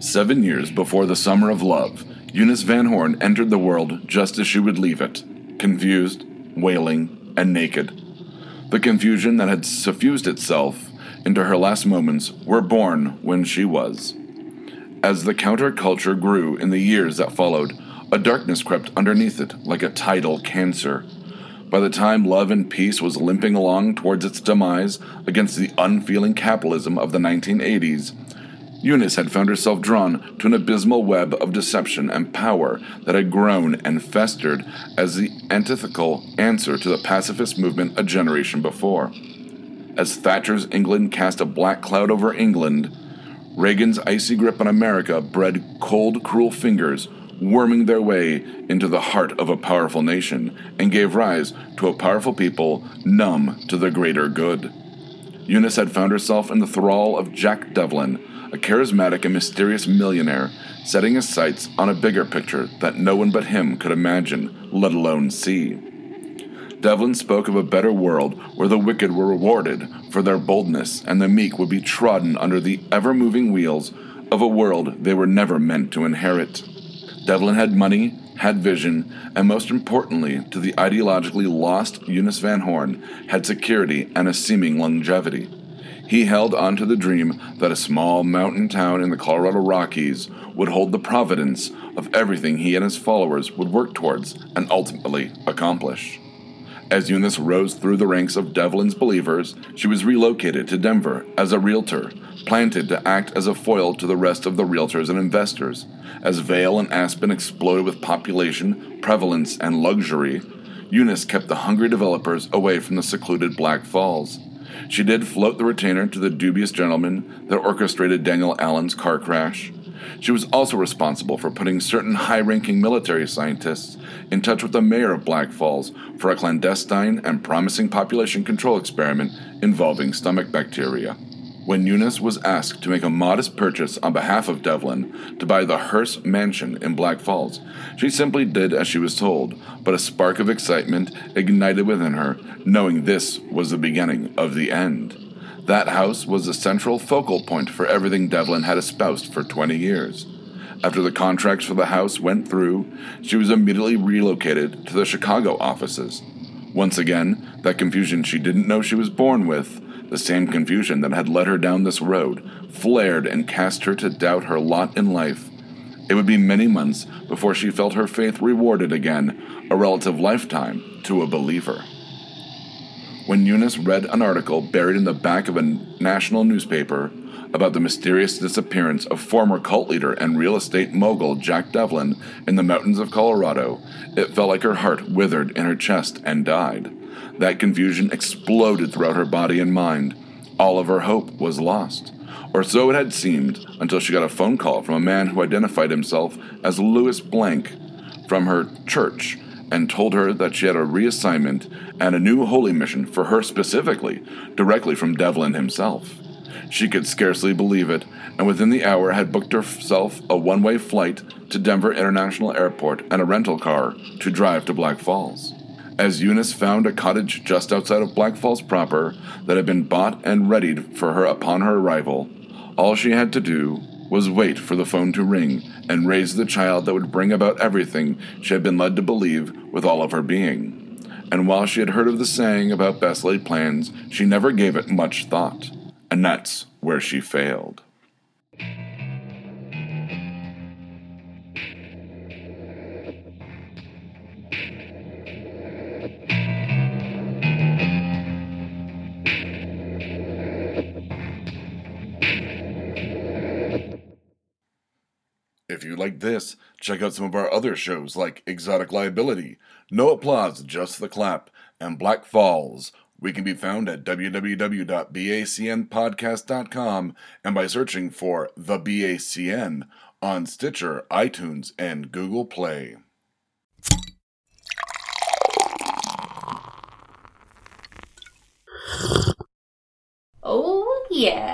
Seven years before the summer of love, Eunice Van Horn entered the world just as she would leave it, confused, wailing, and naked. The confusion that had suffused itself into her last moments were born when she was. As the counterculture grew in the years that followed, a darkness crept underneath it like a tidal cancer. By the time Love and Peace was limping along towards its demise against the unfeeling capitalism of the 1980s, Eunice had found herself drawn to an abysmal web of deception and power that had grown and festered as the antithetical answer to the pacifist movement a generation before. As Thatcher's England cast a black cloud over England, Reagan's icy grip on America bred cold, cruel fingers worming their way into the heart of a powerful nation and gave rise to a powerful people numb to the greater good. Eunice had found herself in the thrall of Jack Devlin, a charismatic and mysterious millionaire, setting his sights on a bigger picture that no one but him could imagine, let alone see. Devlin spoke of a better world where the wicked were rewarded for their boldness and the meek would be trodden under the ever moving wheels of a world they were never meant to inherit. Devlin had money, had vision, and most importantly, to the ideologically lost Eunice Van Horn, had security and a seeming longevity. He held on to the dream that a small mountain town in the Colorado Rockies would hold the providence of everything he and his followers would work towards and ultimately accomplish. As Eunice rose through the ranks of Devlin's believers, she was relocated to Denver as a realtor, planted to act as a foil to the rest of the realtors and investors. As Vail and Aspen exploded with population, prevalence, and luxury, Eunice kept the hungry developers away from the secluded Black Falls. She did float the retainer to the dubious gentleman that orchestrated Daniel Allen's car crash. She was also responsible for putting certain high ranking military scientists in touch with the mayor of Black Falls for a clandestine and promising population control experiment involving stomach bacteria. When Eunice was asked to make a modest purchase on behalf of Devlin to buy the Hearst Mansion in Black Falls, she simply did as she was told, but a spark of excitement ignited within her, knowing this was the beginning of the end. That house was the central focal point for everything Devlin had espoused for 20 years. After the contracts for the house went through, she was immediately relocated to the Chicago offices. Once again, that confusion she didn't know she was born with, the same confusion that had led her down this road, flared and cast her to doubt her lot in life. It would be many months before she felt her faith rewarded again, a relative lifetime to a believer. When Eunice read an article buried in the back of a national newspaper about the mysterious disappearance of former cult leader and real estate mogul Jack Devlin in the mountains of Colorado, it felt like her heart withered in her chest and died. That confusion exploded throughout her body and mind. All of her hope was lost. Or so it had seemed until she got a phone call from a man who identified himself as Louis Blank from her church and told her that she had a reassignment and a new holy mission for her specifically, directly from Devlin himself. She could scarcely believe it, and within the hour had booked herself a one way flight to Denver International Airport and a rental car to drive to Black Falls as Eunice found a cottage just outside of Black Falls proper that had been bought and readied for her upon her arrival. All she had to do was wait for the phone to ring and raise the child that would bring about everything she had been led to believe with all of her being. And while she had heard of the saying about best laid plans, she never gave it much thought. And that's where she failed. Like this, check out some of our other shows like Exotic Liability, No Applause, Just the Clap, and Black Falls. We can be found at www.bacnpodcast.com and by searching for The BACN on Stitcher, iTunes, and Google Play. Oh, yeah.